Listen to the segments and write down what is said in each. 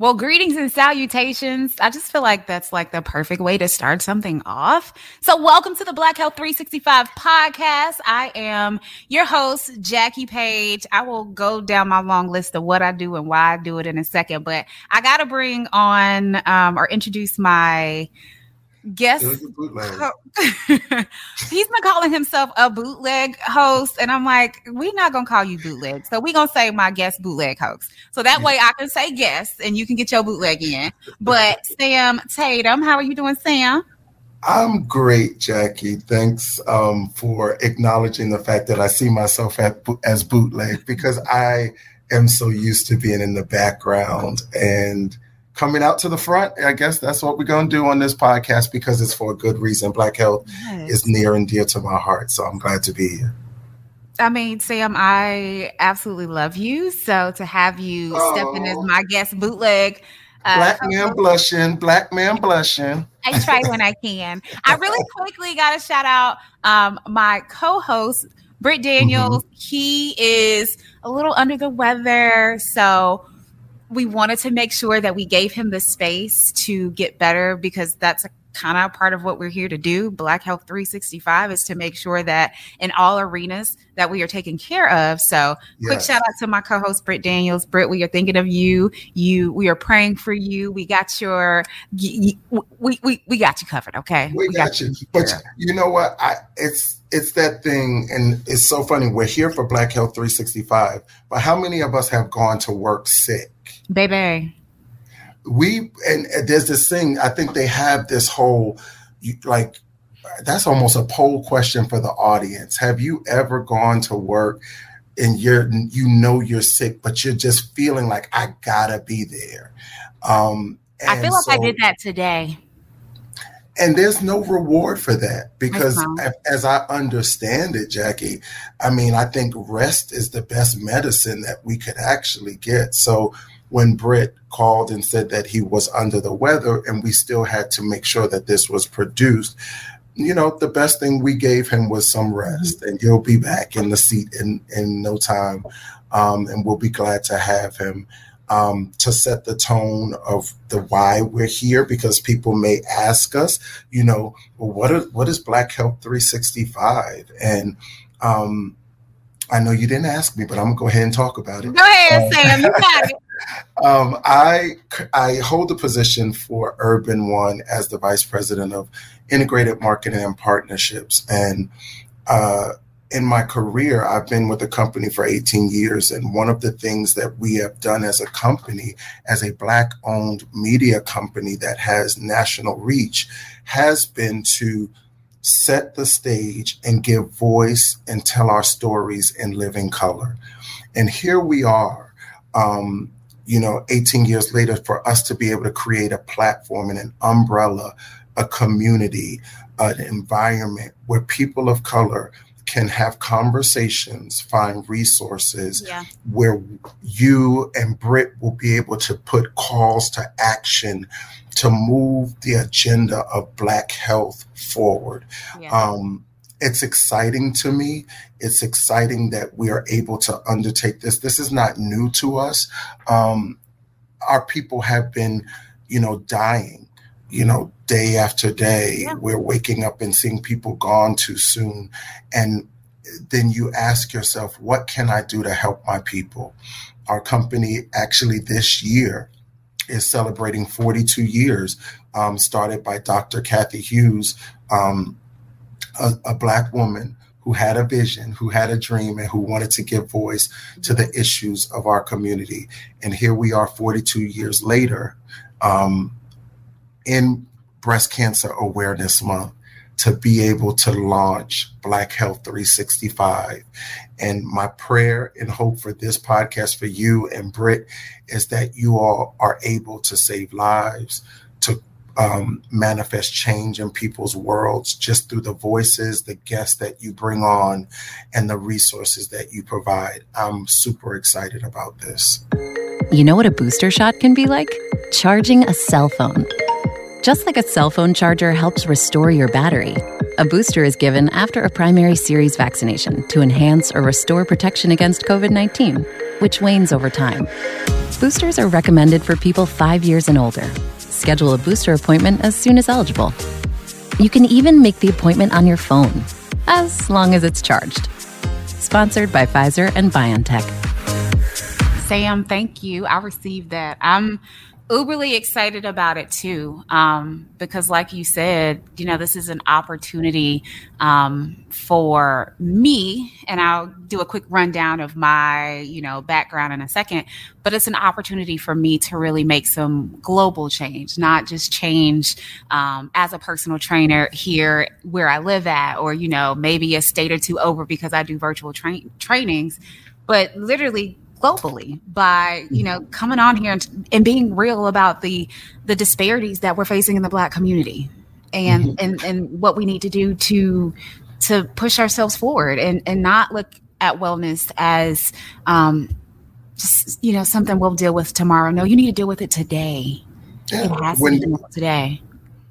Well, greetings and salutations. I just feel like that's like the perfect way to start something off. So, welcome to the Black Health 365 podcast. I am your host, Jackie Page. I will go down my long list of what I do and why I do it in a second, but I got to bring on um, or introduce my guest. He's been calling himself a bootleg host, and I'm like, we're not gonna call you bootleg, so we're gonna say my guest bootleg host. So that way I can say guest, and you can get your bootleg in. But Sam Tatum, how are you doing, Sam? I'm great, Jackie. Thanks um, for acknowledging the fact that I see myself at, as bootleg because I am so used to being in the background and coming out to the front. I guess that's what we're going to do on this podcast because it's for a good reason. Black health yes. is near and dear to my heart. So I'm glad to be here. I mean, Sam, I absolutely love you. So to have you oh. step in as my guest bootleg. Uh, black man blushing, black man blushing. I try when I can. I really quickly got to shout out um, my co host, Britt Daniels. Mm-hmm. He is a little under the weather. So we wanted to make sure that we gave him the space to get better because that's a kind of part of what we're here to do. Black Health 365 is to make sure that in all arenas that we are taken care of. So, yes. quick shout out to my co-host Britt Daniels. Britt, we are thinking of you. You, we are praying for you. We got your, we we we got you covered. Okay, we, we got, got, you. you but you know what? I it's it's that thing, and it's so funny. We're here for Black Health 365, but how many of us have gone to work sick? Baby. We and, there's this thing i think they have this whole like that's almost a poll question for the audience. Have you ever gone to work and you're you know you're sick but you're just feeling like i gotta be there. Um i feel like so, i did that today. And there's no reward for that because as i understand it jackie i mean i think rest is the best medicine that we could actually get. So when Britt called and said that he was under the weather and we still had to make sure that this was produced. You know, the best thing we gave him was some rest, and he'll be back in the seat in, in no time. Um, and we'll be glad to have him um, to set the tone of the why we're here because people may ask us, you know, well, what, are, what is Black Health 365? And um, I know you didn't ask me, but I'm gonna go ahead and talk about it. Go ahead, um, Sam. You got it. um, I I hold the position for Urban One as the vice president of integrated marketing and partnerships. And uh, in my career, I've been with the company for 18 years. And one of the things that we have done as a company, as a Black owned media company that has national reach, has been to set the stage and give voice and tell our stories in living color. And here we are, um, you know, 18 years later, for us to be able to create a platform and an umbrella, a community, an environment where people of color can have conversations, find resources yeah. where you and Britt will be able to put calls to action to move the agenda of Black health forward. Yeah. Um, it's exciting to me. It's exciting that we are able to undertake this. This is not new to us. Um, our people have been, you know, dying you know, day after day. Yeah. We're waking up and seeing people gone too soon. And then you ask yourself, what can I do to help my people? Our company actually this year is celebrating 42 years, um, started by Dr. Cathy Hughes, um, a, a Black woman who had a vision, who had a dream, and who wanted to give voice to the issues of our community. And here we are 42 years later. Um, in Breast Cancer Awareness Month to be able to launch Black Health 365. And my prayer and hope for this podcast for you and Britt is that you all are able to save lives, to um, manifest change in people's worlds just through the voices, the guests that you bring on, and the resources that you provide. I'm super excited about this. You know what a booster shot can be like? Charging a cell phone. Just like a cell phone charger helps restore your battery, a booster is given after a primary series vaccination to enhance or restore protection against COVID 19, which wanes over time. Boosters are recommended for people five years and older. Schedule a booster appointment as soon as eligible. You can even make the appointment on your phone, as long as it's charged. Sponsored by Pfizer and BioNTech. Sam, thank you. I received that. I'm uberly excited about it too um, because like you said you know this is an opportunity um, for me and i'll do a quick rundown of my you know background in a second but it's an opportunity for me to really make some global change not just change um, as a personal trainer here where i live at or you know maybe a state or two over because i do virtual tra- trainings but literally globally by you know coming on here and, and being real about the the disparities that we're facing in the black community and mm-hmm. and and what we need to do to to push ourselves forward and and not look at wellness as um just you know something we'll deal with tomorrow. No you need to deal with it today. It has when, to be today.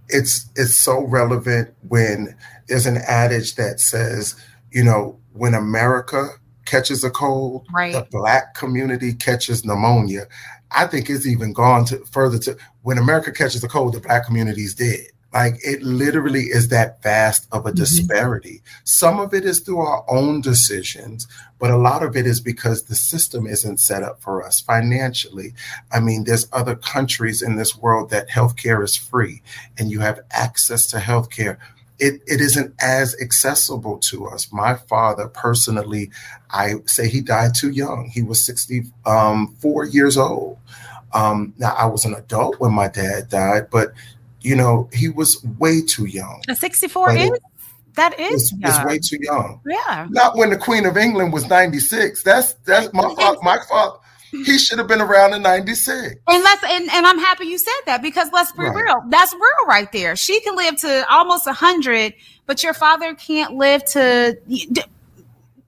It's it's so relevant when there's an adage that says you know when america catches a cold, right. the black community catches pneumonia. I think it's even gone to further to when America catches a cold, the black community is dead. Like it literally is that vast of a mm-hmm. disparity. Some of it is through our own decisions, but a lot of it is because the system isn't set up for us financially. I mean, there's other countries in this world that healthcare is free and you have access to healthcare it, it isn't as accessible to us. My father, personally, I say he died too young. He was 64 um, years old. Um, now, I was an adult when my dad died, but you know, he was way too young. A 64 is? that is it's, way too young. Yeah. Not when the Queen of England was 96. That's that's my my father he should have been around in 96. And let's and, and I'm happy you said that because let's be right. real. That's real right there. She can live to almost 100, but your father can't live to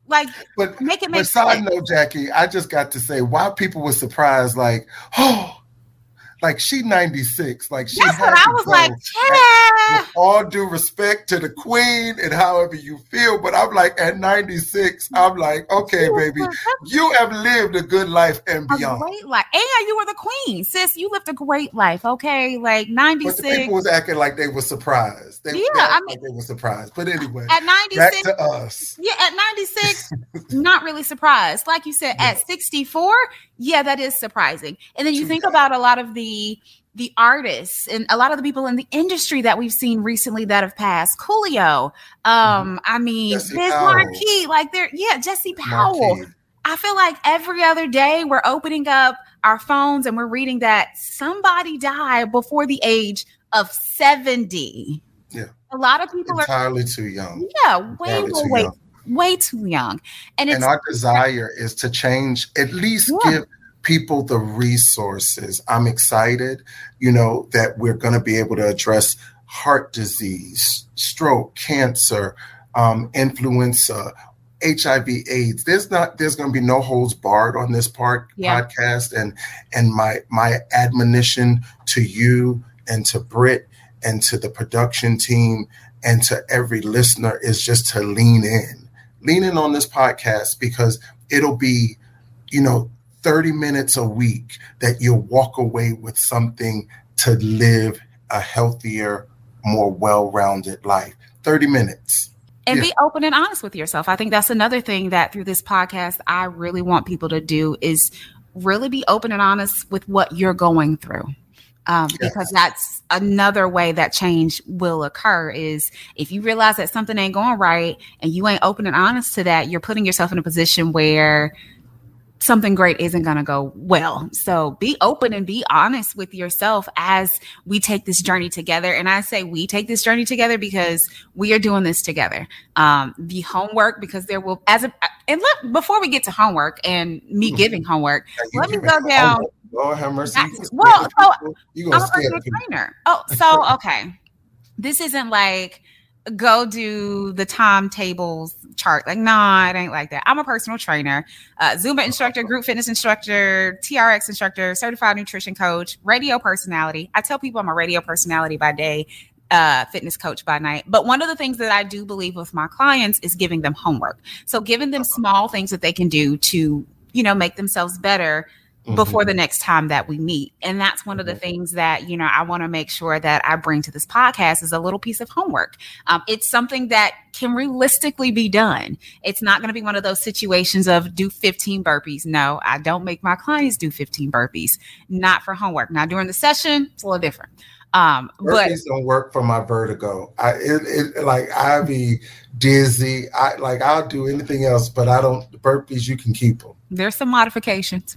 like but, make it make but side note, Jackie, I just got to say why people were surprised, like, oh, like she 96. Like she That's what I was like, yeah. With all due respect to the queen and however you feel, but I'm like at 96, I'm like, okay, baby, you have lived a good life and beyond. A great life. And you were the queen, sis. You lived a great life. Okay. Like 96. But people was acting like they were surprised. They, yeah, I mean, like they were surprised. But anyway, at 96 to us. Yeah, at 96, not really surprised. Like you said, yeah. at 64, yeah, that is surprising. And then you think about a lot of the the artists and a lot of the people in the industry that we've seen recently that have passed. Coolio, um, mm-hmm. I mean, Biz Markie, like they're yeah, Jesse Powell. Markie. I feel like every other day we're opening up our phones and we're reading that somebody died before the age of 70. Yeah. A lot of people entirely are entirely too young. Yeah, way, way, way, way too young. And, and our desire is to change, at least yeah. give people the resources. I'm excited, you know, that we're going to be able to address heart disease, stroke, cancer, um, influenza, HIV AIDS. There's not there's going to be no holds barred on this part yeah. podcast and and my my admonition to you and to Britt and to the production team and to every listener is just to lean in lean in on this podcast because it'll be, you know, 30 minutes a week that you'll walk away with something to live a healthier, more well rounded life. 30 minutes. And yeah. be open and honest with yourself. I think that's another thing that through this podcast, I really want people to do is really be open and honest with what you're going through um, yes. because that's another way that change will occur is if you realize that something ain't going right and you ain't open and honest to that you're putting yourself in a position where something great isn't going to go well. So be open and be honest with yourself as we take this journey together. And I say we take this journey together because we are doing this together. Um, the homework, because there will, as a, and look, before we get to homework and me mm-hmm. giving homework, let me go down Lord have mercy. Well, so I'm a personal trainer. Oh, so okay. This isn't like go do the timetables chart. Like, nah, it ain't like that. I'm a personal trainer, uh, Zumba instructor, group fitness instructor, TRX instructor, certified nutrition coach, radio personality. I tell people I'm a radio personality by day, uh, fitness coach by night. But one of the things that I do believe with my clients is giving them homework. So giving them small things that they can do to, you know, make themselves better mm-hmm. before the next time that we meet. And that's one mm-hmm. of the mm-hmm. things that, you know, I want to make sure that I bring to this podcast is a little piece of homework. Um, it's something that can realistically be done. It's not going to be one of those situations of do 15 burpees. No, I don't make my clients do 15 burpees, not for homework. Now, during the session, it's a little different. Um, but don't work for my vertigo. I it, it like I be dizzy. I like I'll do anything else, but I don't burpees. You can keep them. There's some modifications.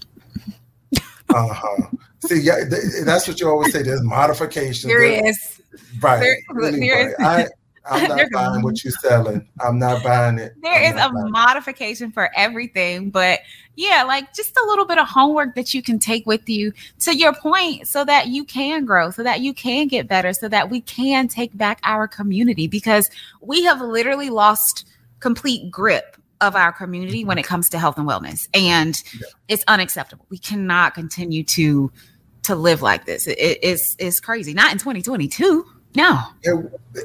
Uh huh. See, yeah, that's what you always say. There's modifications. There is. Right. There, anyway, there is. I, I'm not buying what you're selling. I'm not buying it. There is a modification it. for everything, but yeah, like just a little bit of homework that you can take with you to your point so that you can grow, so that you can get better, so that we can take back our community because we have literally lost complete grip of our community when it comes to health and wellness and yeah. it's unacceptable. We cannot continue to to live like this. It, it's it's crazy. Not in 2022. No.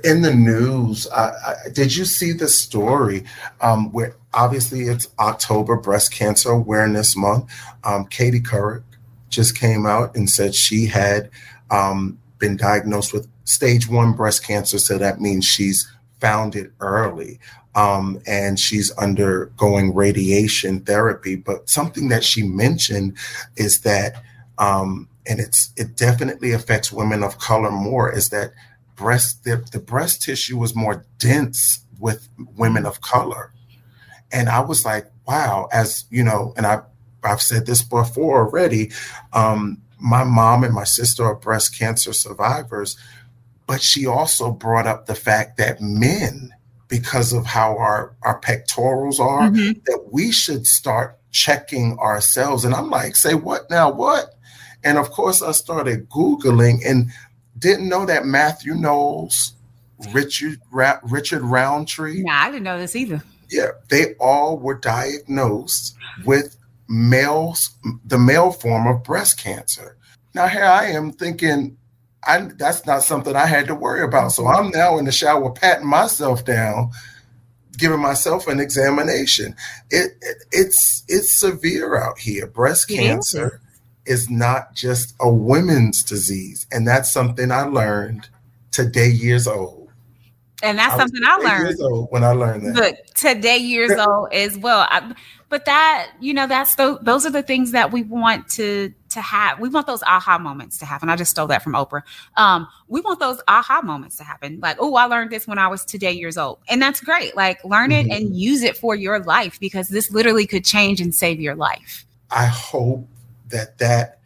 In the news, I, I, did you see the story um, where obviously it's October Breast Cancer Awareness Month? Um, Katie Couric just came out and said she had um, been diagnosed with stage one breast cancer. So that means she's found it early. Um, and she's undergoing radiation therapy. But something that she mentioned is that, um, and it's it definitely affects women of color more, is that breast the, the breast tissue was more dense with women of color and i was like wow as you know and i i've said this before already um, my mom and my sister are breast cancer survivors but she also brought up the fact that men because of how our our pectorals are mm-hmm. that we should start checking ourselves and i'm like say what now what and of course i started googling and didn't know that Matthew Knowles, Richard Ra- Richard Roundtree. Yeah, I didn't know this either. Yeah, they all were diagnosed with males, the male form of breast cancer. Now here I am thinking, I that's not something I had to worry about. So I'm now in the shower patting myself down, giving myself an examination. It, it it's it's severe out here. Breast cancer is not just a women's disease. And that's something I learned today, years old. And that's I something I learned when I learned that. But today, years old as well. I, but that, you know, that's the, those are the things that we want to to have. We want those aha moments to happen. I just stole that from Oprah. Um, we want those aha moments to happen. Like, oh, I learned this when I was today years old. And that's great. Like learn it mm-hmm. and use it for your life because this literally could change and save your life. I hope that that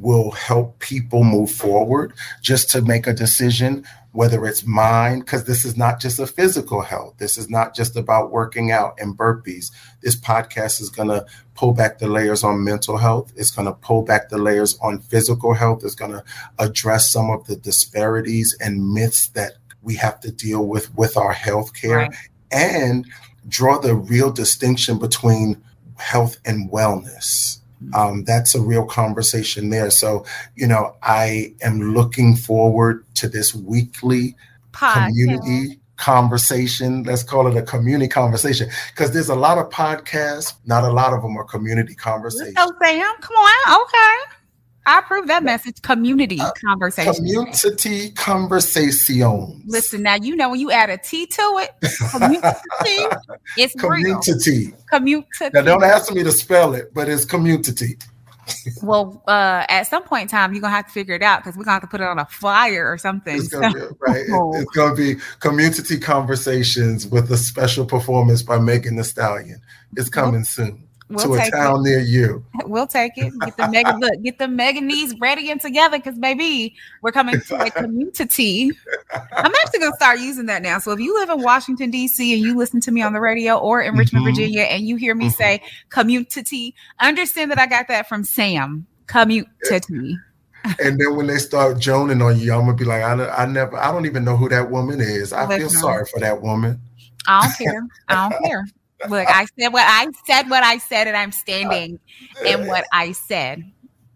will help people move forward just to make a decision whether it's mind because this is not just a physical health. This is not just about working out and burpees. This podcast is going to pull back the layers on mental health. It's going to pull back the layers on physical health. It's going to address some of the disparities and myths that we have to deal with with our health care right. and draw the real distinction between health and wellness um, that's a real conversation there. So, you know, I am looking forward to this weekly Podcast. community conversation. Let's call it a community conversation because there's a lot of podcasts. Not a lot of them are community conversations. Oh, Sam, come on. Okay. I approve that message. Community uh, conversation. Community conversation. Listen, now you know when you add a T to it, community, it's community. Real. Community. Now don't ask me to spell it, but it's community. well, uh, at some point in time, you're gonna have to figure it out because we're gonna have to put it on a flyer or something. It's gonna be, right. It, it's gonna be community conversations with a special performance by Megan Thee Stallion. It's coming soon we'll to a town it. near you. We'll take it. Get the mega look, get the mega knees ready and together because baby, we're coming to a community. I'm actually gonna start using that now. So if you live in Washington, DC and you listen to me on the radio or in Richmond, mm-hmm. Virginia, and you hear me mm-hmm. say community, understand that I got that from Sam me. and then when they start joning on you, I'm gonna be like, I, I never, I don't even know who that woman is. I feel sorry for that woman. I don't care. I don't care. Look, I said what I said, what I said, and I'm standing in what I said.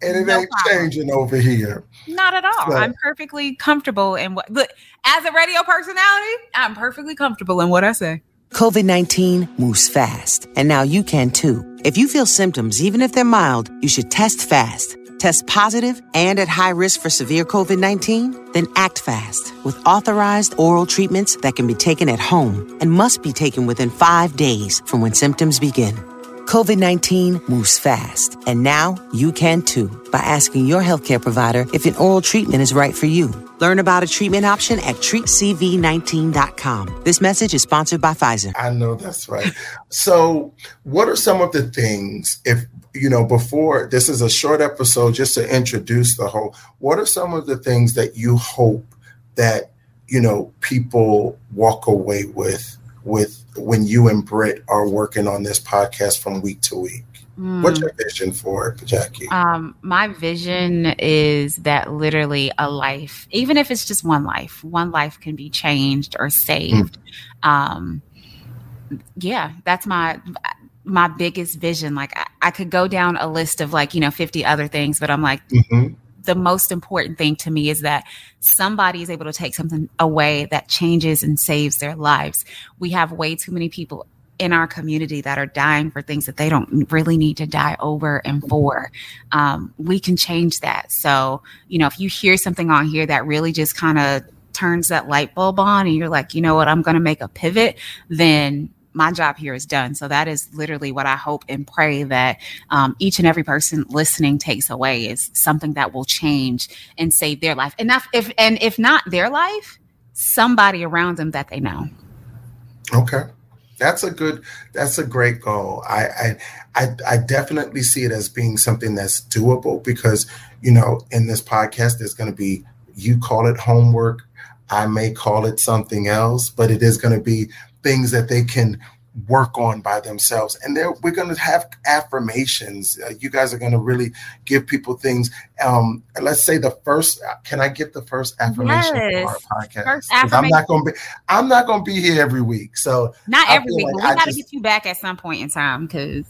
And it no ain't problem. changing over here. Not at all. So, I'm perfectly comfortable in what. Look, as a radio personality, I'm perfectly comfortable in what I say. COVID 19 moves fast, and now you can too. If you feel symptoms, even if they're mild, you should test fast. Test positive and at high risk for severe COVID 19? Then act fast with authorized oral treatments that can be taken at home and must be taken within five days from when symptoms begin. COVID 19 moves fast, and now you can too by asking your healthcare provider if an oral treatment is right for you. Learn about a treatment option at treatcv19.com. This message is sponsored by Pfizer. I know that's right. so, what are some of the things, if you know, before this is a short episode just to introduce the whole, what are some of the things that you hope that, you know, people walk away with? with when you and Britt are working on this podcast from week to week? Mm. What's your vision for it, Jackie? Um, my vision is that literally a life, even if it's just one life, one life can be changed or saved. Mm. Um, yeah, that's my my biggest vision. Like I, I, could go down a list of like you know fifty other things, but I'm like, mm-hmm the most important thing to me is that somebody is able to take something away that changes and saves their lives. We have way too many people in our community that are dying for things that they don't really need to die over and for. Um, we can change that. So, you know, if you hear something on here that really just kind of turns that light bulb on and you're like, you know what, I'm going to make a pivot, then my job here is done. So that is literally what I hope and pray that um, each and every person listening takes away is something that will change and save their life. And if and if not their life, somebody around them that they know. Okay. That's a good that's a great goal. I, I I I definitely see it as being something that's doable because you know in this podcast there's going to be you call it homework I may call it something else, but it is going to be things that they can work on by themselves. And there, we're going to have affirmations. Uh, you guys are going to really give people things. Um, let's say the first. Can I get the first affirmation yes. for our podcast? First affirmation. I'm not going to be. I'm not going to be here every week. So not every week. Like we got to get you back at some point in time because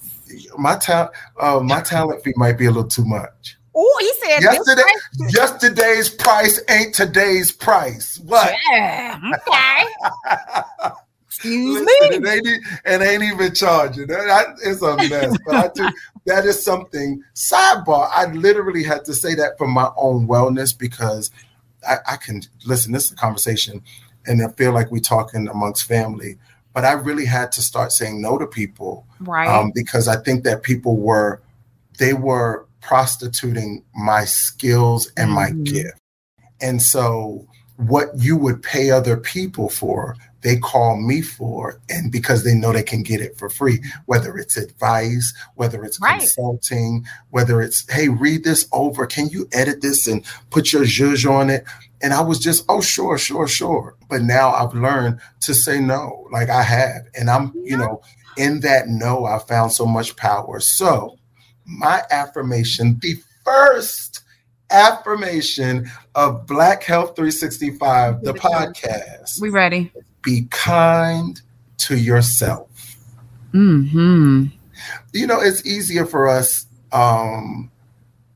my talent. Uh, my talent fee might be a little too much. Oh, he said yesterday. Yesterday's price ain't today's price. What? Yeah. Okay. Excuse Listen, me. It ain't, it ain't even charging. That, it's a mess. but I do, that is something. Sidebar. I literally had to say that for my own wellness because I, I can listen. This is a conversation, and I feel like we're talking amongst family. But I really had to start saying no to people, right? Um, because I think that people were they were prostituting my skills and my mm-hmm. gift. And so what you would pay other people for, they call me for, and because they know they can get it for free, whether it's advice, whether it's right. consulting, whether it's, hey, read this over. Can you edit this and put your zhuzh on it? And I was just, oh, sure, sure, sure. But now I've learned to say no, like I have. And I'm, you know, in that no, I found so much power. So my affirmation, the first affirmation of Black Health 365, the podcast. We ready? Be kind to yourself. Hmm. You know, it's easier for us. Um,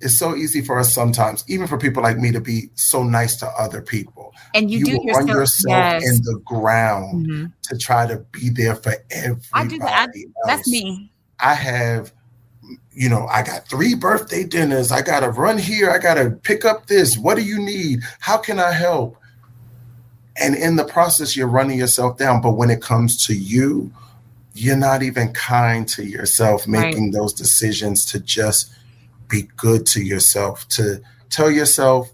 it's so easy for us sometimes, even for people like me, to be so nice to other people. And you, you do yourself, run yourself yes. in the ground mm-hmm. to try to be there for everybody. I do that. I, that's me. I have you know, I got three birthday dinners. I got to run here. I got to pick up this. What do you need? How can I help? And in the process, you're running yourself down. But when it comes to you, you're not even kind to yourself, making right. those decisions to just be good to yourself, to tell yourself,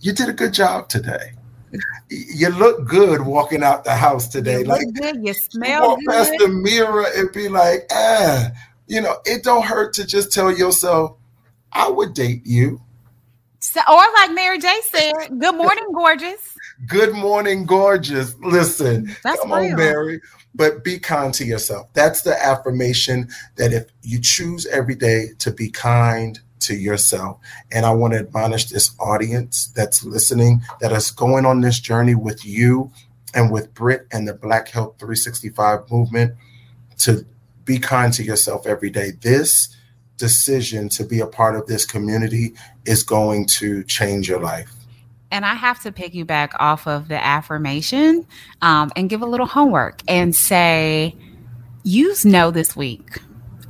you did a good job today. You look good walking out the house today. You like good, you smell you walk good. past the mirror and be like, ah, you know, it don't hurt to just tell yourself, I would date you. So, or like Mary J said, good morning, gorgeous. Good morning, gorgeous. Listen, That's come real. on, Mary, but be kind to yourself. That's the affirmation that if you choose every day to be kind to yourself. And I want to admonish this audience that's listening, that is going on this journey with you and with Britt and the Black Health 365 movement to be kind to yourself every day. This decision to be a part of this community is going to change your life. And I have to piggyback off of the affirmation um, and give a little homework and say, use no this week.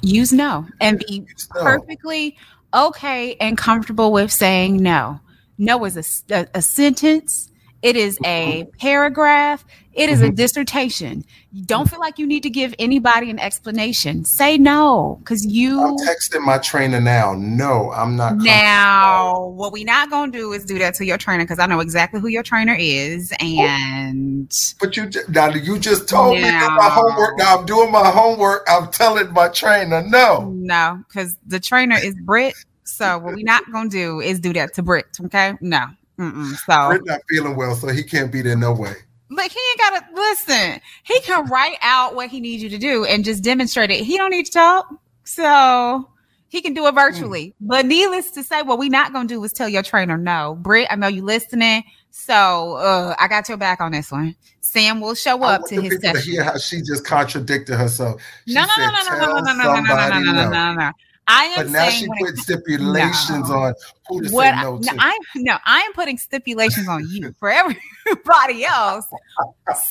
Use no and be no. perfectly okay and comfortable with saying no. No is a, a, a sentence it is a paragraph. It is mm-hmm. a dissertation. You don't feel like you need to give anybody an explanation. Say no, because you. I'm texting my trainer now. No, I'm not. Now, what we not gonna do is do that to your trainer because I know exactly who your trainer is, and. But you now you just told me that my homework. Now I'm doing my homework. I'm telling my trainer no. No, because the trainer is Britt. So what we not gonna do is do that to Britt. Okay, no. Mm-mm, so Britt not feeling well, so he can't be there no way. Like he ain't gotta listen. He can write out what he needs you to do and just demonstrate it. He don't need to talk, so he can do it virtually. Mm. But needless to say, what we not gonna do is tell your trainer no. Britt, I know you listening, so uh, I got your back on this one. Sam will show up to his session. To hear how she just contradicted herself. She no, no, no, no, no, no, no, no, no, no, no, no, no, no, no. I am but now she put stipulations no. on who to what say no, to. I no, I am putting stipulations on you for everybody else.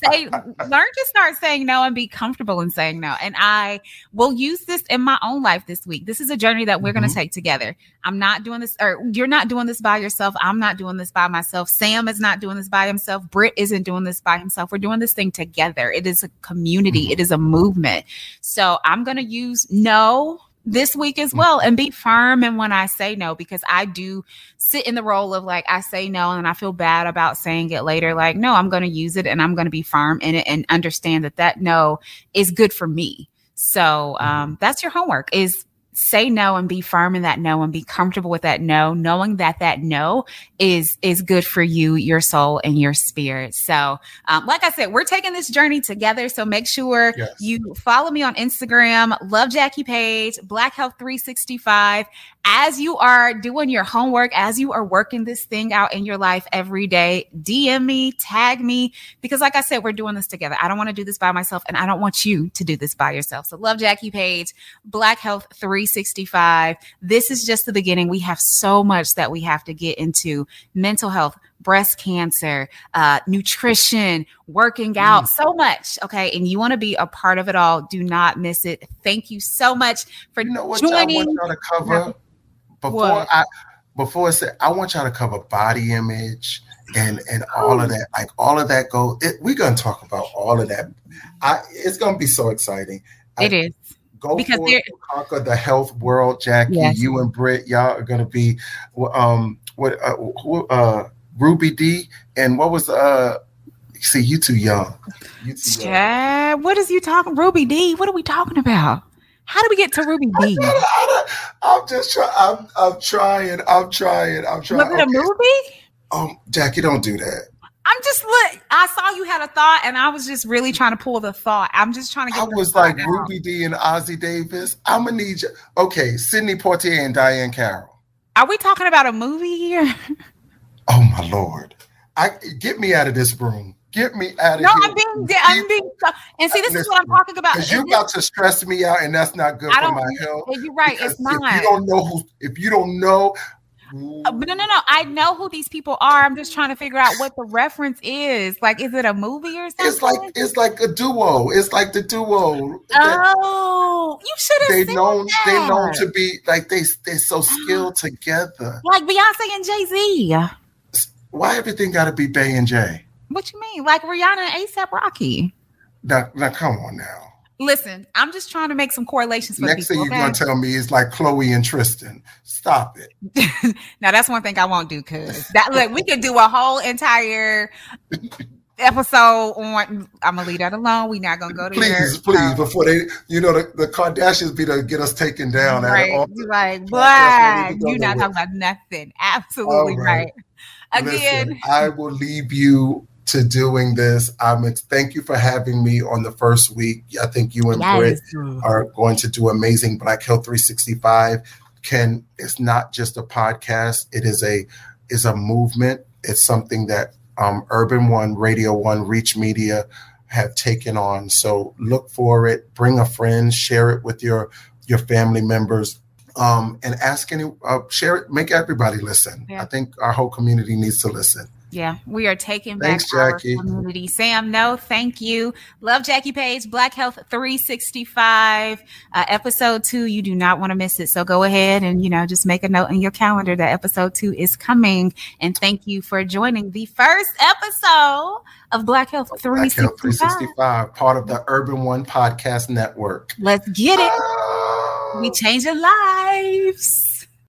say learn to start saying no and be comfortable in saying no. And I will use this in my own life this week. This is a journey that we're mm-hmm. going to take together. I'm not doing this, or you're not doing this by yourself. I'm not doing this by myself. Sam is not doing this by himself. Britt isn't doing this by himself. We're doing this thing together. It is a community. Mm-hmm. It is a movement. So I'm going to use no this week as well and be firm and when I say no because I do sit in the role of like I say no and I feel bad about saying it later like no I'm going to use it and I'm going to be firm in it and understand that that no is good for me. So um, that's your homework is say no and be firm in that no and be comfortable with that no knowing that that no is is good for you your soul and your spirit so um, like i said we're taking this journey together so make sure yes. you follow me on instagram love jackie page black health 365 as you are doing your homework, as you are working this thing out in your life every day, DM me, tag me, because like I said, we're doing this together. I don't want to do this by myself and I don't want you to do this by yourself. So love Jackie Page, Black Health 365. This is just the beginning. We have so much that we have to get into mental health, breast cancer, uh, nutrition, working out, mm. so much. Okay. And you want to be a part of it all. Do not miss it. Thank you so much for you know joining. I want y'all to cover before what? I before I said I want y'all to cover body image and and all of that. Like all of that go. It, we're gonna talk about all of that. I it's gonna be so exciting. It I, is. Go because for it, conquer the health world, Jackie. Yes. You and Britt, y'all are gonna be um what uh, who, uh Ruby Dee and what was uh see you too young. You too young. Yeah, what is you talking Ruby Dee? What are we talking about? How do we get to Ruby Dee? I'm just trying. I'm, I'm trying. I'm trying. I'm trying. Was it a movie? Um, Jackie, don't do that. I'm just look. I saw you had a thought, and I was just really trying to pull the thought. I'm just trying to get. I was like out. Ruby Dee and Ossie Davis. I'm gonna need you. Okay, Sidney Poitier and Diahann Carroll. Are we talking about a movie here? oh my lord! I get me out of this room. Get me out of no, here. No, I'm being, I'm being, and see, this Listen, is what I'm talking about. Because you're about to stress me out, and that's not good for my health. You're right. It's not. If you don't know who, if you don't know, uh, no, no, no. I know who these people are. I'm just trying to figure out what the reference is. Like, is it a movie or something? It's like it's like a duo. It's like the duo. Oh, you should have. They known that. they known to be like they they're so skilled together. Like Beyonce and Jay Z. Why everything got to be Bey and Jay? What you mean? Like Rihanna and ASAP Rocky? Now, now come on now. Listen, I'm just trying to make some correlations. For Next people, thing you're gonna tell me is like Khloe and Tristan. Stop it. now that's one thing I won't do, cause that look, we could do a whole entire episode on. I'm gonna leave that alone. We're not gonna go to please, please, um, before they, you know, the, the Kardashians be to get us taken down. Right, like, what? You're not talking about nothing. Absolutely right. right. Again, Listen, I will leave you to doing this. Um, thank you for having me on the first week. I think you and yes. Britt are going to do amazing Black Health 365. can it's not just a podcast it is a is a movement it's something that um, urban one radio one reach media have taken on so look for it bring a friend share it with your your family members um, and ask any uh, share it make everybody listen Yeah. i think our whole community needs to listen Yeah, we are taking Thanks, back our Jackie. community. Sam, no, thank you. Love Jackie Page, Black Health 365, uh, episode two. You do not want to miss it. So go ahead and, you know, just make a note in your calendar that episode two is coming. And thank you for joining the first episode of Black Health Black 365. Health 365 part of the urban one podcast network Let's get it. Ah. We changing lives.